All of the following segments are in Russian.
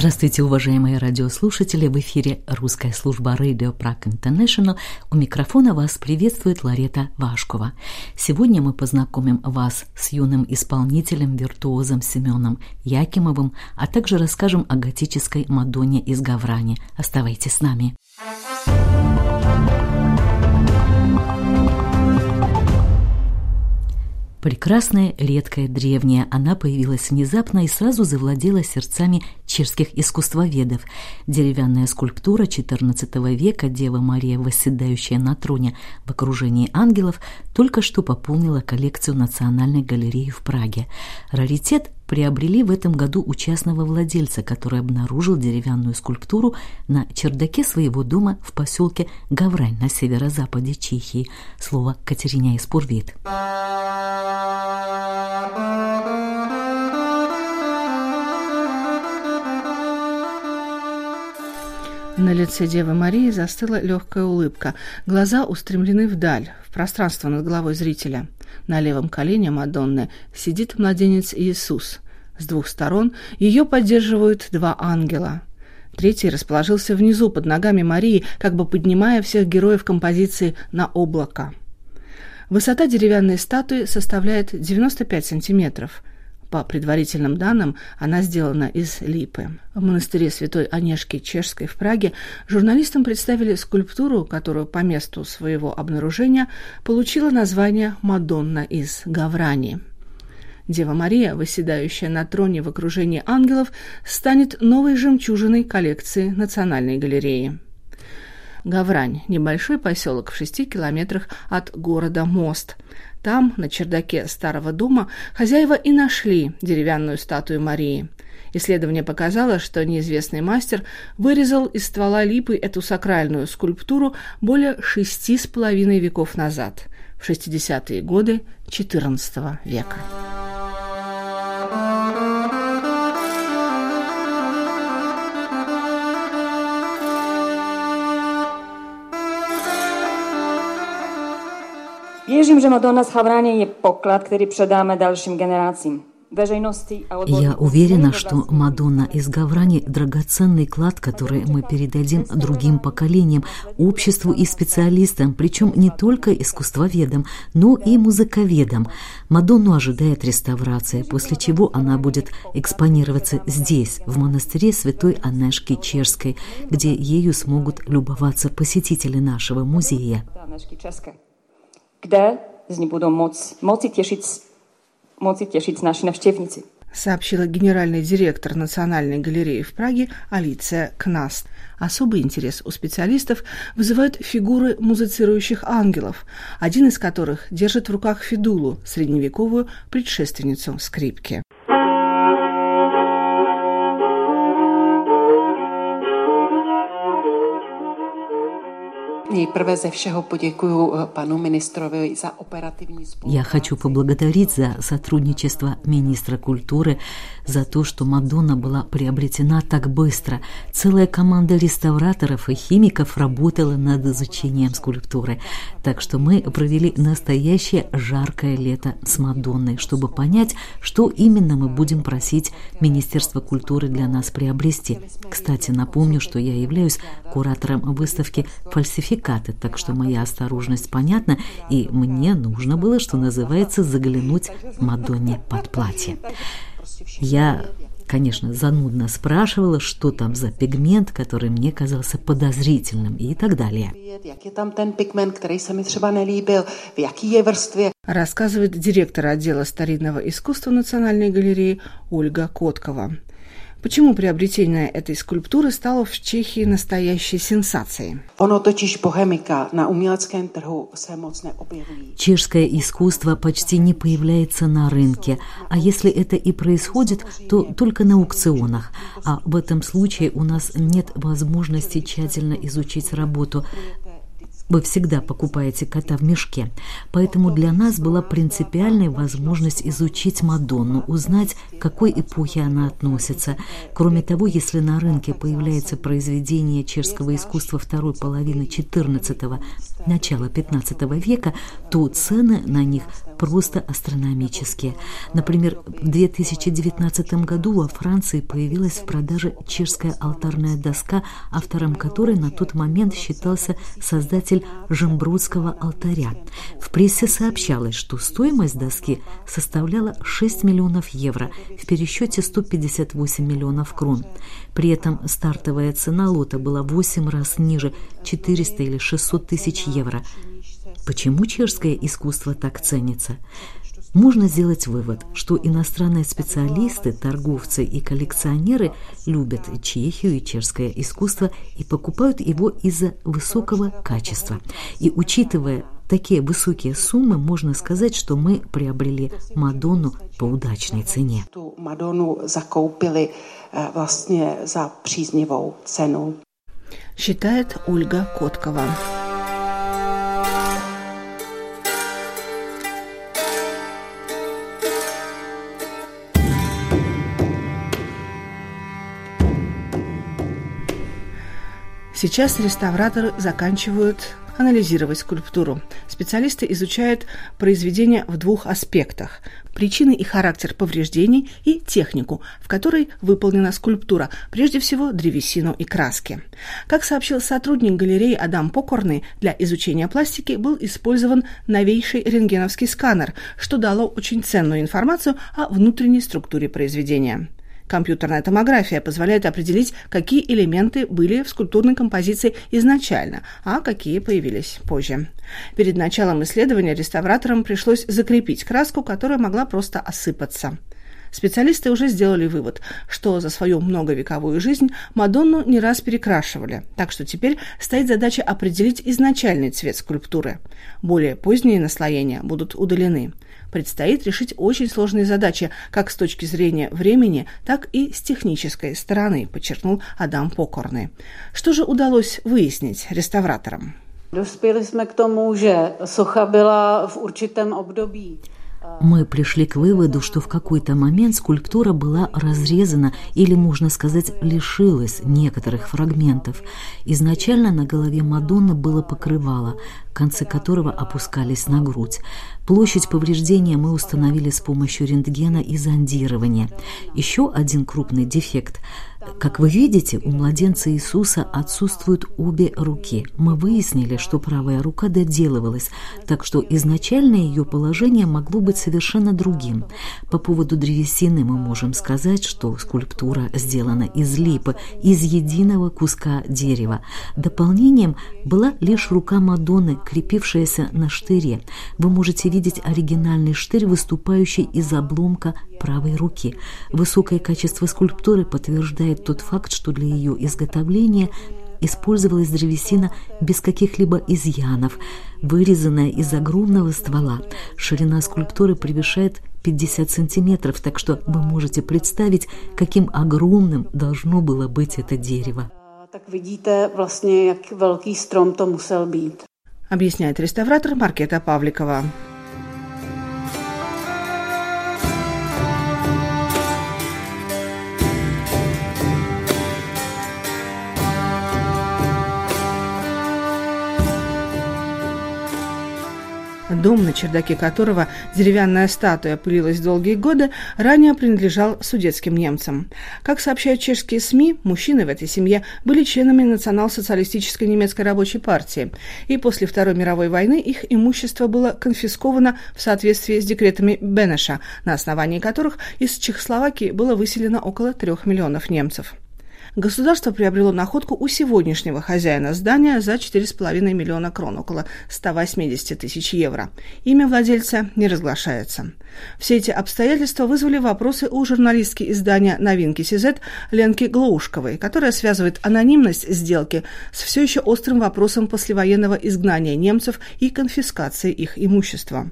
Здравствуйте, уважаемые радиослушатели! В эфире русская служба Radio Prague International. У микрофона вас приветствует Ларета Вашкова. Сегодня мы познакомим вас с юным исполнителем-виртуозом Семеном Якимовым, а также расскажем о готической Мадонне из Гаврани. Оставайтесь с нами. Прекрасная, редкая, древняя, она появилась внезапно и сразу завладела сердцами чешских искусствоведов. Деревянная скульптура XIV века Дева Мария, восседающая на троне в окружении ангелов, только что пополнила коллекцию Национальной галереи в Праге. Раритет приобрели в этом году у частного владельца, который обнаружил деревянную скульптуру на чердаке своего дома в поселке Гаврань на северо-западе Чехии. Слово Катериня Испурвит. На лице Девы Марии застыла легкая улыбка. Глаза устремлены вдаль, в пространство над головой зрителя. На левом колене Мадонны сидит младенец Иисус. С двух сторон ее поддерживают два ангела. Третий расположился внизу под ногами Марии, как бы поднимая всех героев композиции на облако. Высота деревянной статуи составляет 95 сантиметров. По предварительным данным, она сделана из липы. В монастыре Святой Онежки Чешской в Праге журналистам представили скульптуру, которую по месту своего обнаружения получила название «Мадонна из Гаврани». Дева Мария, восседающая на троне в окружении ангелов, станет новой жемчужиной коллекции Национальной галереи. Гаврань – небольшой поселок в шести километрах от города Мост. Там, на чердаке старого дома, хозяева и нашли деревянную статую Марии. Исследование показало, что неизвестный мастер вырезал из ствола липы эту сакральную скульптуру более шести с половиной веков назад, в 60-е годы XIV века. Věřím, že Madonna z je poklad, který předáme dalším generacím. Я уверена, что Мадонна из Гаврани – драгоценный клад, который мы передадим другим поколениям, обществу и специалистам, причем не только искусствоведам, но и музыковедам. Мадонну ожидает реставрация, после чего она будет экспонироваться здесь, в монастыре Святой Анешки Чешской, где ею смогут любоваться посетители нашего музея kde z ní budou moc, moci těšit, moci těšit naši navštěvníci. сообщила генеральный директор Национальной галереи в Праге Алиция Кнаст. Особый интерес у специалистов вызывают фигуры музицирующих ангелов, один из которых держит в руках фидулу, средневековую предшественницу скрипки. Nejprve ze všeho poděkuji eh, panu ministrovi za spolupráci. Я хочу поблагодарить за сотрудничество министра культуры, за то, что Мадонна была приобретена так быстро. Целая команда реставраторов и химиков работала над изучением скульптуры. Так что мы провели настоящее жаркое лето с Мадонной, чтобы понять, что именно мы будем просить Министерство культуры для нас приобрести. Кстати, напомню, что я являюсь куратором выставки «Фальсификация фальсификаты, так что моя осторожность понятна, и мне нужно было, что называется, заглянуть Мадонне под платье. Я конечно, занудно спрашивала, что там за пигмент, который мне казался подозрительным и так далее. Рассказывает директор отдела старинного искусства Национальной галереи Ольга Коткова. Почему приобретение этой скульптуры стало в Чехии настоящей сенсацией? Чешское искусство почти не появляется на рынке, а если это и происходит, то только на аукционах. А в этом случае у нас нет возможности тщательно изучить работу вы всегда покупаете кота в мешке. Поэтому для нас была принципиальная возможность изучить Мадонну, узнать, к какой эпохе она относится. Кроме того, если на рынке появляется произведение чешского искусства второй половины XIV – начала XV века, то цены на них просто астрономические. Например, в 2019 году во Франции появилась в продаже чешская алтарная доска, автором которой на тот момент считался создатель Жембрудского алтаря. В прессе сообщалось, что стоимость доски составляла 6 миллионов евро, в пересчете 158 миллионов крон. При этом стартовая цена лота была 8 раз ниже 400 или 600 тысяч евро. Почему чешское искусство так ценится? Можно сделать вывод, что иностранные специалисты, торговцы и коллекционеры любят Чехию и чешское искусство и покупают его из-за высокого качества. И учитывая такие высокие суммы, можно сказать, что мы приобрели Мадонну по удачной цене. Мадонну закупили vlastně příznivou cenu. Считает Ольга Коткова. Сейчас реставраторы заканчивают анализировать скульптуру. Специалисты изучают произведения в двух аспектах – причины и характер повреждений и технику, в которой выполнена скульптура, прежде всего древесину и краски. Как сообщил сотрудник галереи Адам Покорный, для изучения пластики был использован новейший рентгеновский сканер, что дало очень ценную информацию о внутренней структуре произведения. Компьютерная томография позволяет определить, какие элементы были в скульптурной композиции изначально, а какие появились позже. Перед началом исследования реставраторам пришлось закрепить краску, которая могла просто осыпаться. Специалисты уже сделали вывод, что за свою многовековую жизнь Мадонну не раз перекрашивали, так что теперь стоит задача определить изначальный цвет скульптуры. Более поздние наслоения будут удалены предстоит решить очень сложные задачи как с точки зрения времени, так и с технической стороны, подчеркнул Адам Покорный. Что же удалось выяснить реставраторам? Dospěli jsme k tomu, že socha byla v určitém období мы пришли к выводу, что в какой-то момент скульптура была разрезана или, можно сказать, лишилась некоторых фрагментов. Изначально на голове Мадонны было покрывало, концы которого опускались на грудь. Площадь повреждения мы установили с помощью рентгена и зондирования. Еще один крупный дефект – как вы видите, у младенца Иисуса отсутствуют обе руки. Мы выяснили, что правая рука доделывалась, так что изначальное ее положение могло быть совершенно другим. По поводу древесины мы можем сказать, что скульптура сделана из липы, из единого куска дерева. Дополнением была лишь рука Мадонны, крепившаяся на штыре. Вы можете видеть оригинальный штырь, выступающий из обломка правой руки. Высокое качество скульптуры подтверждает тот факт, что для ее изготовления использовалась древесина без каких-либо изъянов, вырезанная из огромного ствола. Ширина скульптуры превышает 50 сантиметров, так что вы можете представить, каким огромным должно было быть это дерево. Так видите, vlastně, jak velký strom to musel být. Объясняет реставратор Маркета Павликова. Дом, на чердаке которого деревянная статуя пылилась долгие годы, ранее принадлежал судетским немцам. Как сообщают чешские СМИ, мужчины в этой семье были членами национал-социалистической немецкой рабочей партии, и после Второй мировой войны их имущество было конфисковано в соответствии с декретами Бенеша, на основании которых из Чехословакии было выселено около трех миллионов немцев. Государство приобрело находку у сегодняшнего хозяина здания за 4,5 миллиона крон, около 180 тысяч евро. Имя владельца не разглашается. Все эти обстоятельства вызвали вопросы у журналистки издания «Новинки Сизет» Ленки Глоушковой, которая связывает анонимность сделки с все еще острым вопросом послевоенного изгнания немцев и конфискации их имущества.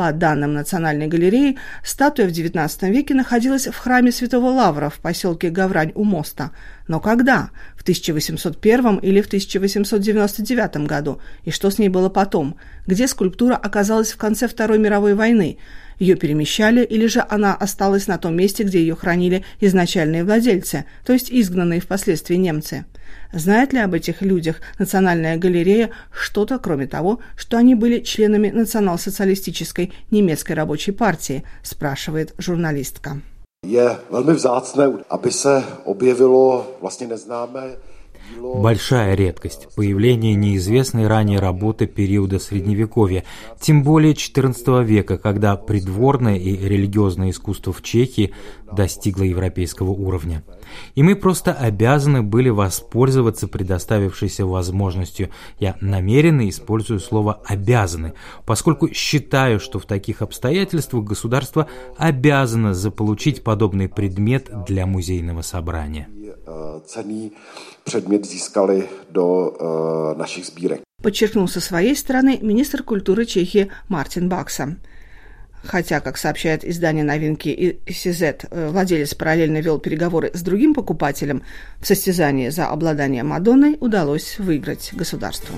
По данным Национальной галереи, статуя в XIX веке находилась в храме Святого Лавра в поселке Гаврань у моста. Но когда? В 1801 или в 1899 году? И что с ней было потом? Где скульптура оказалась в конце Второй мировой войны? Ее перемещали или же она осталась на том месте, где ее хранили изначальные владельцы, то есть изгнанные впоследствии немцы? Знает ли об этих людях Национальная галерея что-то, кроме того, что они были членами национал-социалистической немецкой рабочей партии, спрашивает журналистка. Je velmi vzácné, aby se objevilo vlastně neznámé Большая редкость – появление неизвестной ранее работы периода Средневековья, тем более XIV века, когда придворное и религиозное искусство в Чехии достигло европейского уровня. И мы просто обязаны были воспользоваться предоставившейся возможностью. Я намеренно использую слово «обязаны», поскольку считаю, что в таких обстоятельствах государство обязано заполучить подобный предмет для музейного собрания. Э, ценný předmět získali do э, našich sbírek. Подчеркнул со своей стороны министр культуры Чехии Мартин Бакса. Хотя, как сообщает издание новинки СИЗ, э, владелец параллельно вел переговоры с другим покупателем, в состязании за обладание Мадонной удалось выиграть государству.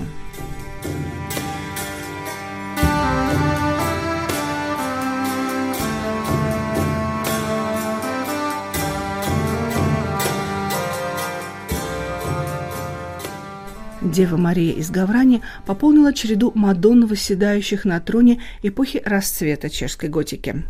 Дева Мария из Гаврани пополнила череду Мадонн, восседающих на троне эпохи расцвета чешской готики.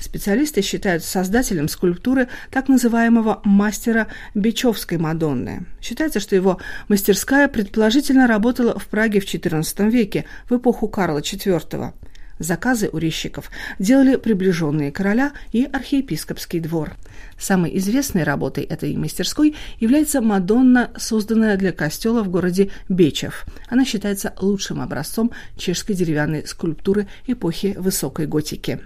Специалисты считают создателем скульптуры так называемого мастера Бечевской Мадонны. Считается, что его мастерская предположительно работала в Праге в XIV веке, в эпоху Карла IV. Заказы у резчиков делали приближенные короля и архиепископский двор. Самой известной работой этой мастерской является Мадонна, созданная для костела в городе Бечев. Она считается лучшим образцом чешской деревянной скульптуры эпохи высокой готики.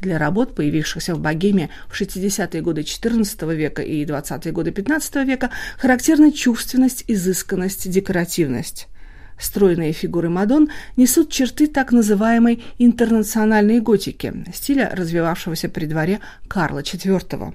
Для работ, появившихся в Богеме в 60-е годы XIV века и 20-е годы XV века, характерны чувственность, изысканность, декоративность. Стройные фигуры Мадон несут черты так называемой интернациональной готики, стиля, развивавшегося при дворе Карла IV.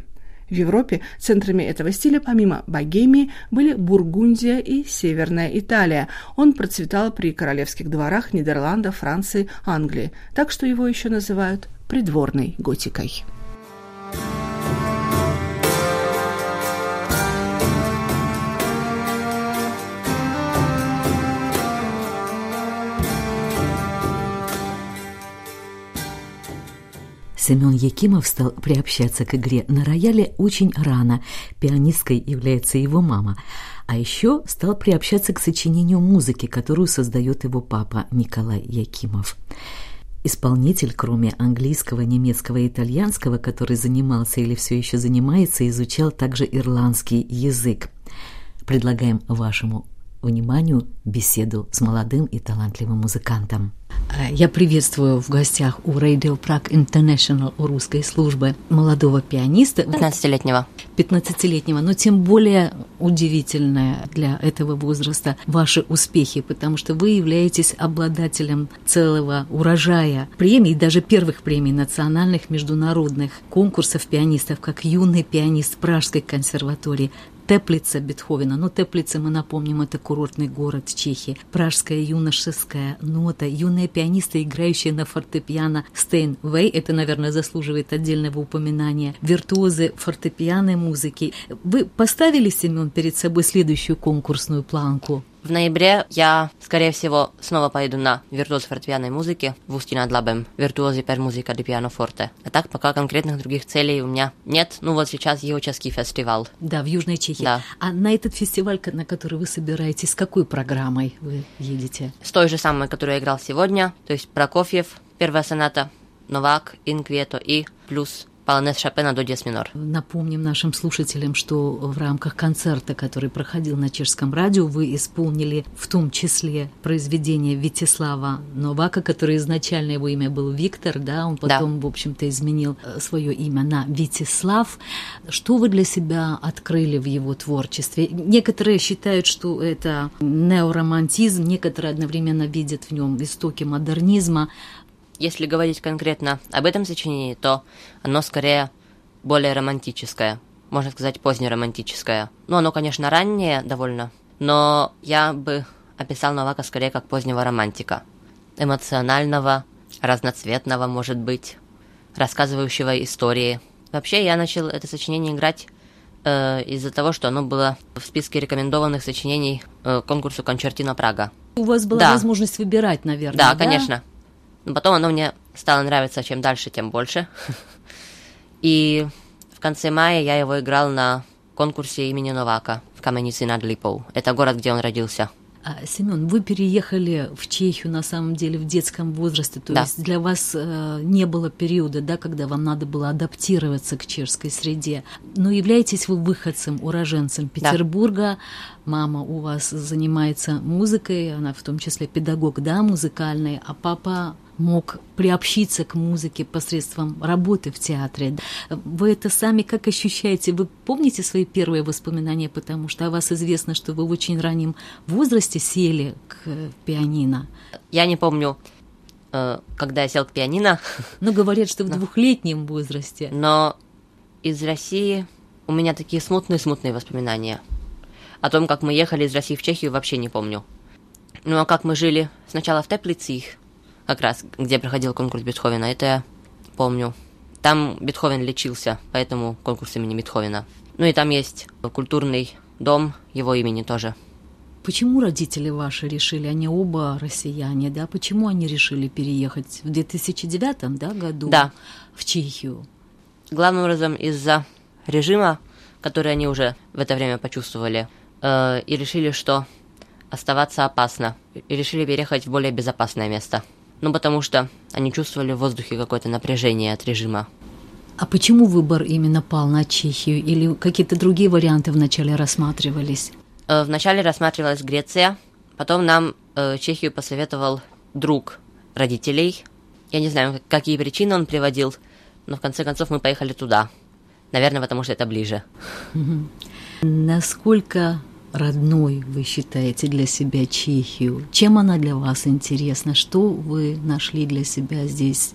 В Европе центрами этого стиля помимо Богемии были Бургундия и Северная Италия. Он процветал при королевских дворах Нидерландов, Франции, Англии, так что его еще называют придворной готикой. Семен Якимов стал приобщаться к игре на рояле очень рано. Пианисткой является его мама. А еще стал приобщаться к сочинению музыки, которую создает его папа Николай Якимов. Исполнитель, кроме английского, немецкого и итальянского, который занимался или все еще занимается, изучал также ирландский язык. Предлагаем вашему вниманию беседу с молодым и талантливым музыкантом. Э, я приветствую в гостях у Radio Prague International у русской службы молодого пианиста. 15-летнего. 15-летнего, но тем более удивительное для этого возраста ваши успехи, потому что вы являетесь обладателем целого урожая премий, даже первых премий национальных международных конкурсов пианистов, как юный пианист Пражской консерватории, Теплица Бетховена. Ну, Теплица, мы напомним, это курортный город Чехии. Пражская юношеская нота, юные пианисты, играющие на фортепиано Стейн Вей, это, наверное, заслуживает отдельного упоминания. Виртуозы фортепианной музыки. Вы поставили, Семен, перед собой следующую конкурсную планку? В ноябре я, скорее всего, снова поеду на виртуоз фортепианной музыки в Усти над Лабем, виртуози пер музыка piano forte. А так пока конкретных других целей у меня нет. Ну вот сейчас Евческий фестиваль. Да, в Южной Чехии. Да. А на этот фестиваль, на который вы собираетесь, с какой программой вы едете? С той же самой, которую я играл сегодня, то есть Прокофьев, первая соната, Новак, Инквето и плюс Полонез Шопена до диез минор. Напомним нашим слушателям, что в рамках концерта, который проходил на чешском радио, вы исполнили в том числе произведение Витислава Новака, который изначально его имя был Виктор, да, он потом, да. в общем-то, изменил э, свое имя на Витислав. Что вы для себя открыли в его творчестве? Некоторые считают, что это неоромантизм, некоторые одновременно видят в нем истоки модернизма. Если говорить конкретно об этом сочинении, то оно скорее более романтическое. можно сказать, позднеромантическое. Ну, оно, конечно, раннее довольно, но я бы описал Новака скорее как позднего романтика. Эмоционального, разноцветного, может быть, рассказывающего истории. Вообще, я начал это сочинение играть э, из-за того, что оно было в списке рекомендованных сочинений э, конкурсу «Кончертино Прага». У вас была Да. возможность выбирать, наверное, Да, конечно. Но потом оно мне стало нравиться чем дальше, тем больше. И в конце мая я его играл на конкурсе имени Новака в Каменице над Липой. Это город, где он родился. А, Семен, вы переехали в Чехию на самом деле в детском возрасте, то Да. есть для вас э, не было периода, да, когда вам надо было адаптироваться к чешской среде. Но являетесь вы выходцем, уроженцем Петербурга. Мама у вас занимается музыкой, она в том числе педагог, да, музыкальный, а папа мог приобщиться к музыке посредством работы в театре. Вы это сами как ощущаете? Вы помните свои первые воспоминания, потому что о вас известно, что вы в очень раннем возрасте сели к пианино. Я не помню, э, когда я сел к пианино, Но говорят, что в двухлетнем возрасте. но из России у меня такие смутные-смутные воспоминания. О том, как мы ехали из России в Чехию, вообще не помню. Ну а как мы жили сначала в Теплицах, как раз, где проходил конкурс Бетховена, это я помню. Там Бетховен лечился, поэтому конкурс имени Бетховена. Ну и там есть культурный дом его имени тоже. Почему родители ваши решили, они оба россияне, да? Почему они решили переехать в 2009 да, году Да. в Чехию? Главным образом из-за режима, который они уже в это время почувствовали, э, и решили, что оставаться опасно, и решили переехать в более безопасное место. Ну, потому что они чувствовали в воздухе какое-то напряжение от режима. А почему выбор именно пал на Чехию? Или какие-то другие варианты вначале рассматривались? Э, Вначале рассматривалась Греция, потом нам э, Чехию посоветовал друг родителей. Я не знаю, какие причины он приводил, но в конце концов мы поехали туда. Наверное, потому что это ближе. Насколько родной вы считаете для себя Чехию? Чем она для вас интересна? Что вы нашли для себя здесь?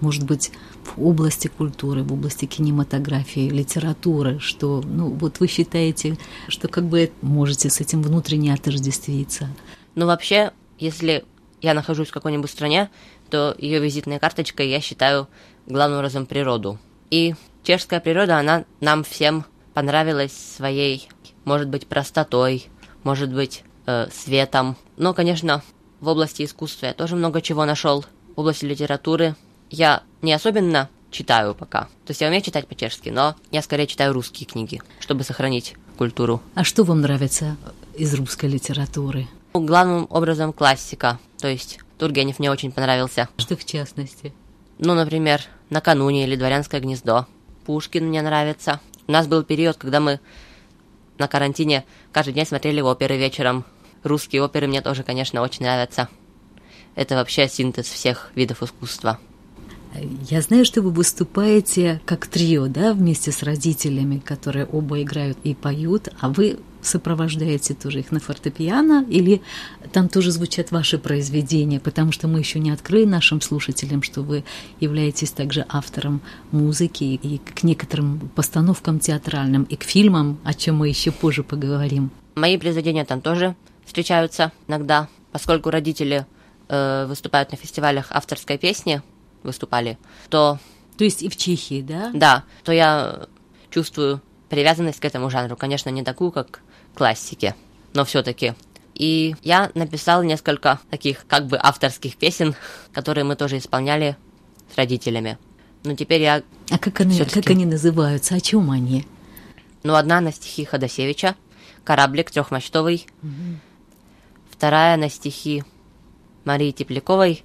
Может быть, в области культуры, в области кинематографии, литературы, что, ну, вот вы считаете, что как бы можете с этим внутренне отождествиться? Ну, вообще, если я нахожусь в какой-нибудь стране, то ее визитной карточкой я считаю главным образом природу. И чешская природа, она нам всем понравилась своей, может быть, простотой, может быть, э, светом. Но, конечно, в области искусства я тоже много чего нашел. В области литературы я не особенно читаю пока. То есть я умею читать по-чешски, но я скорее читаю русские книги, чтобы сохранить культуру. А что вам нравится из русской литературы? Ну, Главным образом классика. То есть Тургенев мне очень понравился. Что в частности? Ну, например, «Накануне» или «Дворянское гнездо». Пушкин мне нравится. У нас был период, когда мы на карантине каждый день смотрели оперы вечером. Русские оперы мне тоже, конечно, очень нравятся. Это вообще синтез всех видов искусства. Я знаю, что вы выступаете как трио, да, вместе с родителями, которые оба играют и поют, а вы сопровождаете тоже их на фортепиано, или там тоже звучат ваши произведения, потому что мы еще не открыли нашим слушателям, что вы являетесь также автором музыки и к некоторым постановкам театральным, и к фильмам, о чем мы еще позже поговорим. Мои произведения там тоже встречаются иногда, поскольку родители э, выступают на фестивалях авторской песни, выступали, то То есть и в Чехии, да? Да, то я чувствую привязанность к этому жанру, конечно, не такую, как классике, но все-таки. И я написал несколько таких как бы авторских песен, которые мы тоже исполняли с родителями. Но теперь я... А как они, как они называются? О чем они? Ну, одна на стихи Ходосевича, «Кораблик трехмачтовый», вторая на стихи Марии Тепляковой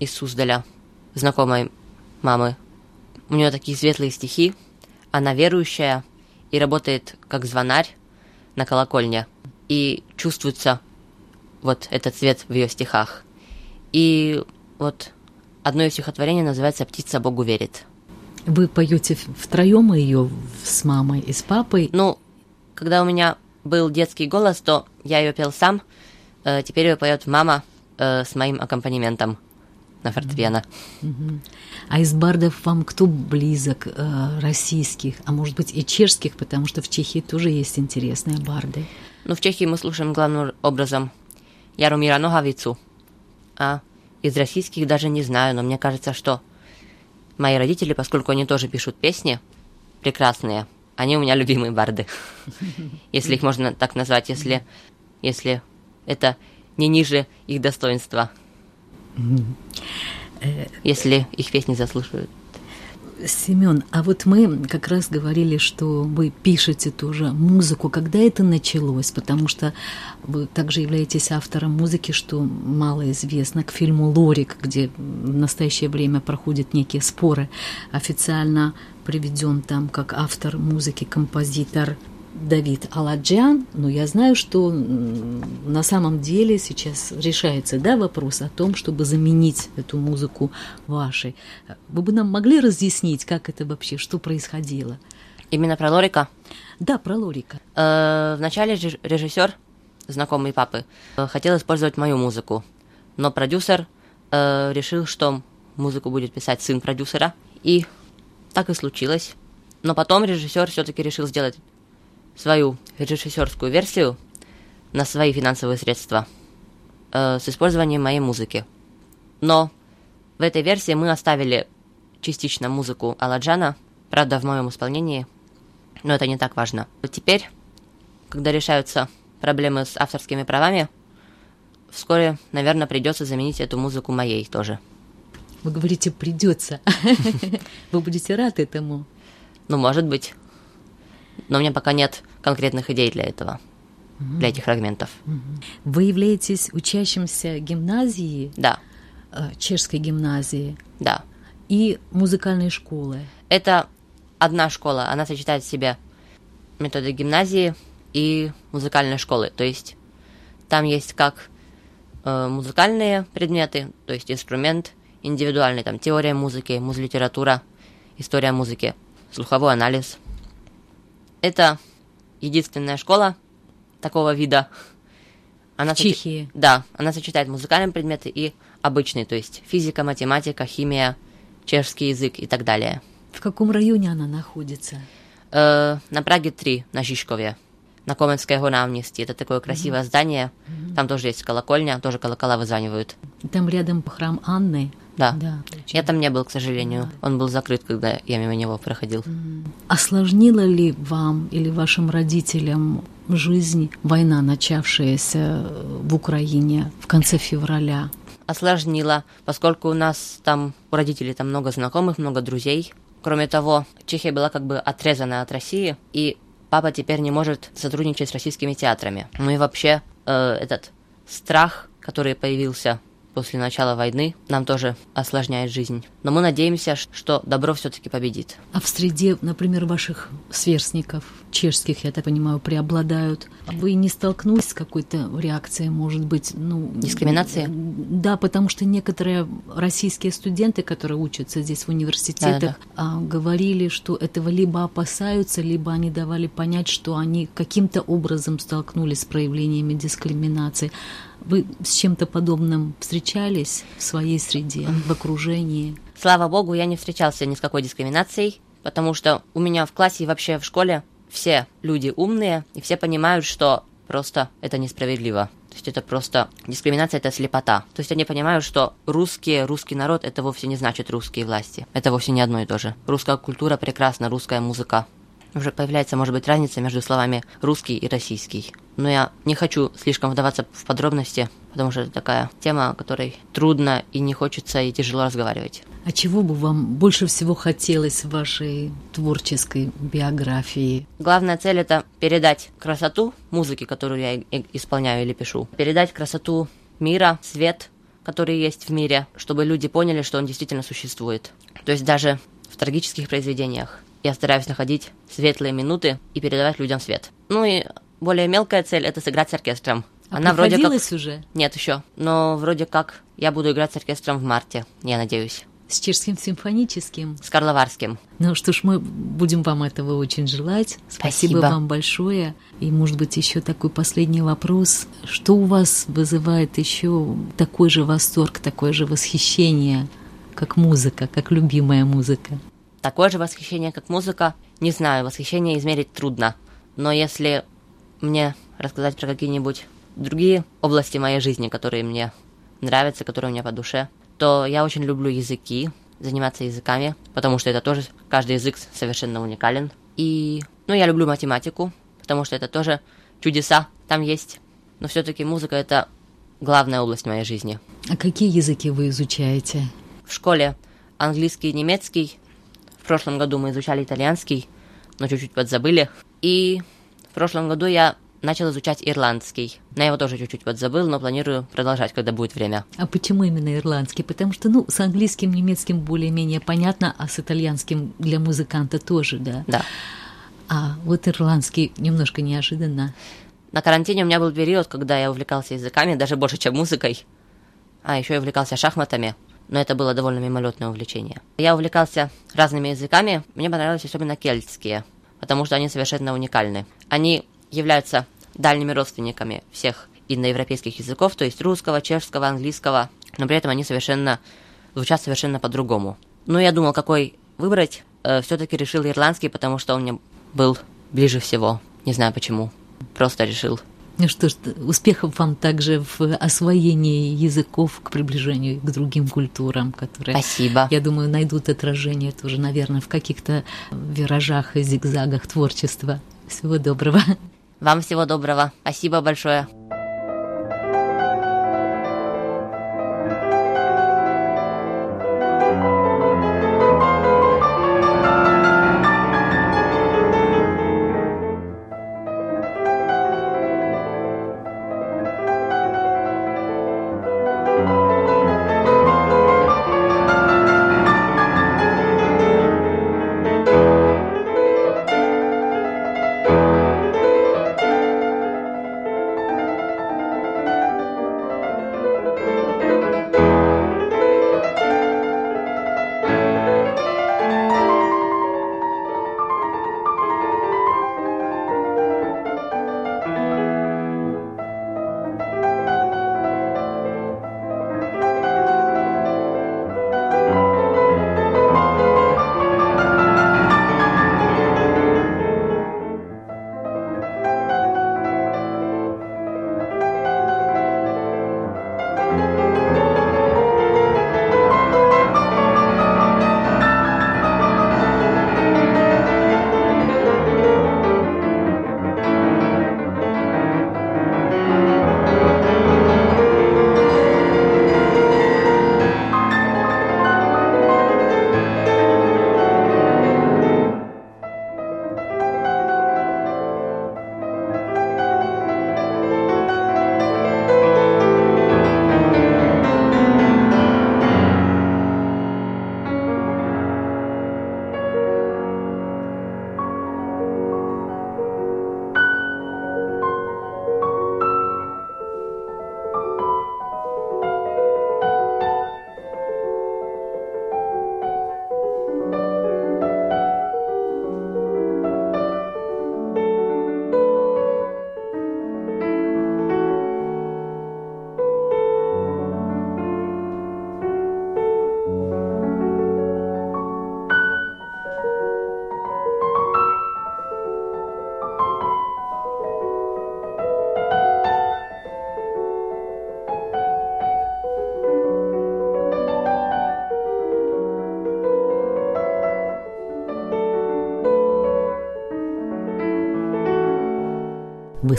из Суздаля, знакомой мамы. У нее такие светлые стихи, она верующая и работает как звонарь на колокольне. И чувствуется вот этот цвет в ее стихах. И вот одно из стихотворений называется «Птица Богу верит». Вы поете втроем ее с мамой и с папой. Ну, когда у меня был детский голос, то я ее пел сам. Э, теперь ее поет мама э, с моим аккомпанементом. На фортепиано. А из бардов вам кто близок? Э, российских, а может быть и чешских, потому что в Чехии тоже есть интересные барды. Ну, в Чехии мы слушаем главным образом Яромира Ноговицу. А из российских даже не знаю, но мне кажется, что мои родители, поскольку они тоже пишут песни прекрасные, они у меня любимые барды. Если их можно так назвать, если, если это не ниже их достоинства. Если их песни заслуживают. Семен, а вот мы как раз говорили, что вы пишете тоже музыку. Когда это началось? Потому что вы также являетесь автором музыки, что мало известно, к фильму «Лорик», где в настоящее время проходят некие споры. Официально приведен там как автор музыки, композитор Давид Аладжан, но я знаю, что на самом деле сейчас решается да, вопрос о том, чтобы заменить эту музыку вашей. Вы бы нам могли разъяснить, как это вообще, что происходило? Именно про Лорика? Да, про Лорика. Э, вначале режиссер, знакомый папы, э, хотел использовать мою музыку, но продюсер э, решил, что музыку будет писать сын продюсера, и так и случилось. Но потом режиссер все-таки решил сделать свою режиссерскую версию на свои финансовые средства э, с использованием моей музыки. Но в этой версии мы оставили частично музыку Аладжана, правда, в моем исполнении, но это не так важно. Теперь, когда решаются проблемы с авторскими правами, вскоре, наверное, придется заменить эту музыку моей тоже. Вы говорите, придется. Вы будете рады этому? Ну, может быть но у меня пока нет конкретных идей для этого, для этих фрагментов. Вы являетесь учащимся гимназии? Да. Э, чешской гимназии? Да. И музыкальной школы? Это одна школа, она сочетает в себе методы гимназии и музыкальной школы. То есть там есть как э, музыкальные предметы, то есть инструмент, индивидуальный, там теория музыки, музлитература, история музыки, слуховой анализ – это единственная школа такого вида. Она Чехии? Соч... Да, она сочетает музыкальные предметы и обычные, то есть физика, математика, химия, чешский язык и так далее. В каком районе она находится? Э, на Праге 3, на Жишкове, на Коменское náměstí. Это такое красивое mm-hmm. здание. Mm-hmm. Там тоже есть колокольня, тоже колокола вызванивают. Там рядом храм Анны. Да. да я там не был, к сожалению. Он был закрыт, когда я мимо него проходил. Осложнила ли вам или вашим родителям жизнь война, начавшаяся в Украине в конце февраля? Осложнила, поскольку у нас там, у родителей там много знакомых, много друзей. Кроме того, Чехия была как бы отрезана от России, и папа теперь не может сотрудничать с российскими театрами. Ну и вообще э, этот страх, который появился после начала войны нам тоже осложняет жизнь. Но мы надеемся, что добро все-таки победит. А в среде, например, ваших сверстников, чешских, я так понимаю, преобладают, вы не столкнулись с какой-то реакцией, может быть, ну... Дискриминации? Да, потому что некоторые российские студенты, которые учатся здесь в университетах, да, да. говорили, что этого либо опасаются, либо они давали понять, что они каким-то образом столкнулись с проявлениями дискриминации. Вы с чем-то подобным встречались в своей среде, в окружении? Слава богу, я не встречался ни с какой дискриминацией, потому что у меня в классе и вообще в школе все люди умные, и все понимают, что просто это несправедливо. То есть это просто дискриминация, это слепота. То есть они понимают, что русские, русский народ, это вовсе не значит русские власти. Это вовсе не одно и то же. Русская культура прекрасна, русская музыка уже появляется, может быть, разница между словами русский и российский. Но я не хочу слишком вдаваться в подробности, потому что это такая тема, о которой трудно и не хочется и тяжело разговаривать. А чего бы вам больше всего хотелось в вашей творческой биографии? Главная цель это передать красоту музыки, которую я исполняю или пишу, передать красоту мира, свет, который есть в мире, чтобы люди поняли, что он действительно существует. То есть даже в трагических произведениях я стараюсь находить светлые минуты и передавать людям свет. Ну и более мелкая цель это сыграть с оркестром. А Она вроде как... уже? Нет еще, но вроде как я буду играть с оркестром в марте, я надеюсь. С чешским симфоническим? С Карловарским. Ну что ж, мы будем вам этого очень желать. Спасибо, Спасибо вам большое. И, может быть, еще такой последний вопрос. Что у вас вызывает еще такой же восторг, такое же восхищение, как музыка, как любимая музыка? Такое же восхищение, как музыка, не знаю, восхищение измерить трудно. Но если мне рассказать про какие-нибудь другие области моей жизни, которые мне нравятся, которые мне по душе, то я очень люблю языки, заниматься языками, потому что это тоже, каждый язык совершенно уникален. И, ну, я люблю математику, потому что это тоже чудеса там есть. Но все-таки музыка это главная область моей жизни. А какие языки вы изучаете? В школе английский и немецкий. В прошлом году мы изучали итальянский, но чуть-чуть подзабыли. И в прошлом году я начал изучать ирландский. На его тоже чуть-чуть подзабыл, но планирую продолжать, когда будет время. А почему именно ирландский? Потому что, ну, с английским, немецким более-менее понятно, а с итальянским для музыканта тоже, да? Да. А вот ирландский немножко неожиданно. На карантине у меня был период, когда я увлекался языками, даже больше, чем музыкой. А еще я увлекался шахматами, но это было довольно мимолетное увлечение. Я увлекался разными языками, мне понравились особенно кельтские, потому что они совершенно уникальны. Они являются дальними родственниками всех индоевропейских языков, то есть русского, чешского, английского, но при этом они совершенно звучат совершенно по-другому. Ну, я думал, какой выбрать. Э, все-таки решил ирландский, потому что он мне был ближе всего. Не знаю почему. Просто решил. Ну что ж, успехов вам также в освоении языков к приближению к другим культурам, которые, Спасибо. я думаю, найдут отражение тоже, наверное, в каких-то виражах и зигзагах творчества. Всего доброго. Вам всего доброго. Спасибо большое.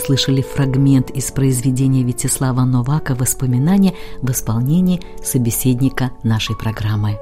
Вы слышали фрагмент из произведения Вячеслава Новака «Воспоминания» в исполнении собеседника нашей программы.